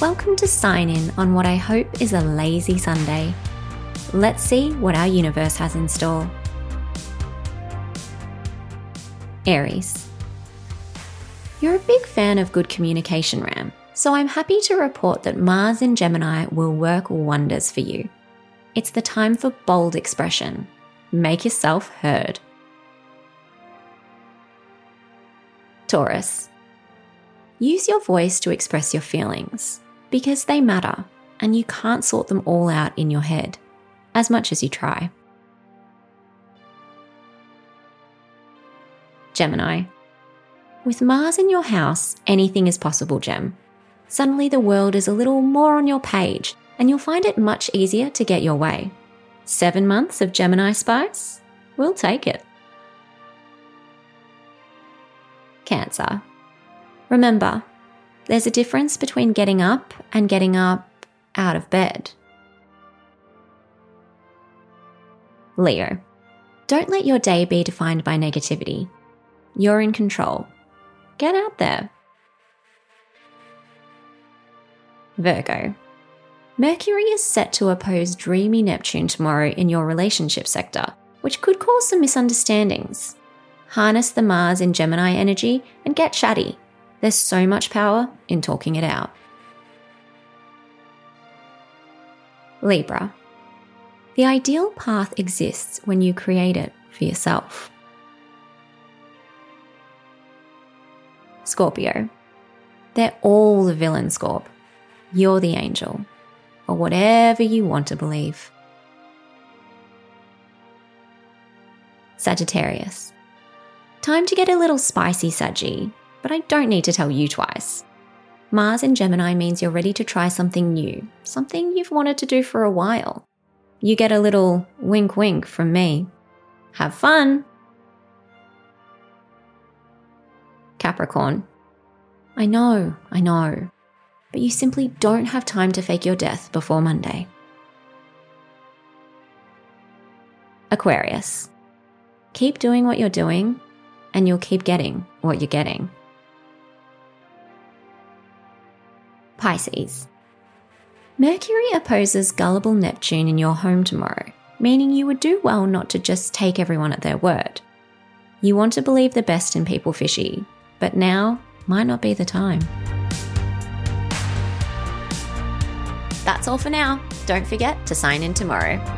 Welcome to sign in on what I hope is a lazy Sunday. Let's see what our universe has in store. Aries. You're a big fan of good communication, Ram, so I'm happy to report that Mars in Gemini will work wonders for you. It's the time for bold expression. Make yourself heard. Taurus. Use your voice to express your feelings because they matter and you can't sort them all out in your head, as much as you try. Gemini. With Mars in your house, anything is possible, Gem. Suddenly the world is a little more on your page and you'll find it much easier to get your way. Seven months of Gemini spice? We'll take it. Cancer. Remember, there's a difference between getting up and getting up out of bed. Leo. Don't let your day be defined by negativity. You're in control. Get out there. Virgo. Mercury is set to oppose dreamy Neptune tomorrow in your relationship sector, which could cause some misunderstandings. Harness the Mars in Gemini energy and get chatty. There's so much power in talking it out. Libra. The ideal path exists when you create it for yourself. Scorpio. They're all the villain, Scorp. You're the angel, or whatever you want to believe. Sagittarius. Time to get a little spicy, Saggy, but I don't need to tell you twice. Mars in Gemini means you're ready to try something new, something you've wanted to do for a while. You get a little wink wink from me. Have fun! Capricorn. I know, I know, but you simply don't have time to fake your death before Monday. Aquarius. Keep doing what you're doing, and you'll keep getting what you're getting. Pisces. Mercury opposes gullible Neptune in your home tomorrow, meaning you would do well not to just take everyone at their word. You want to believe the best in people fishy, but now might not be the time. That's all for now. Don't forget to sign in tomorrow.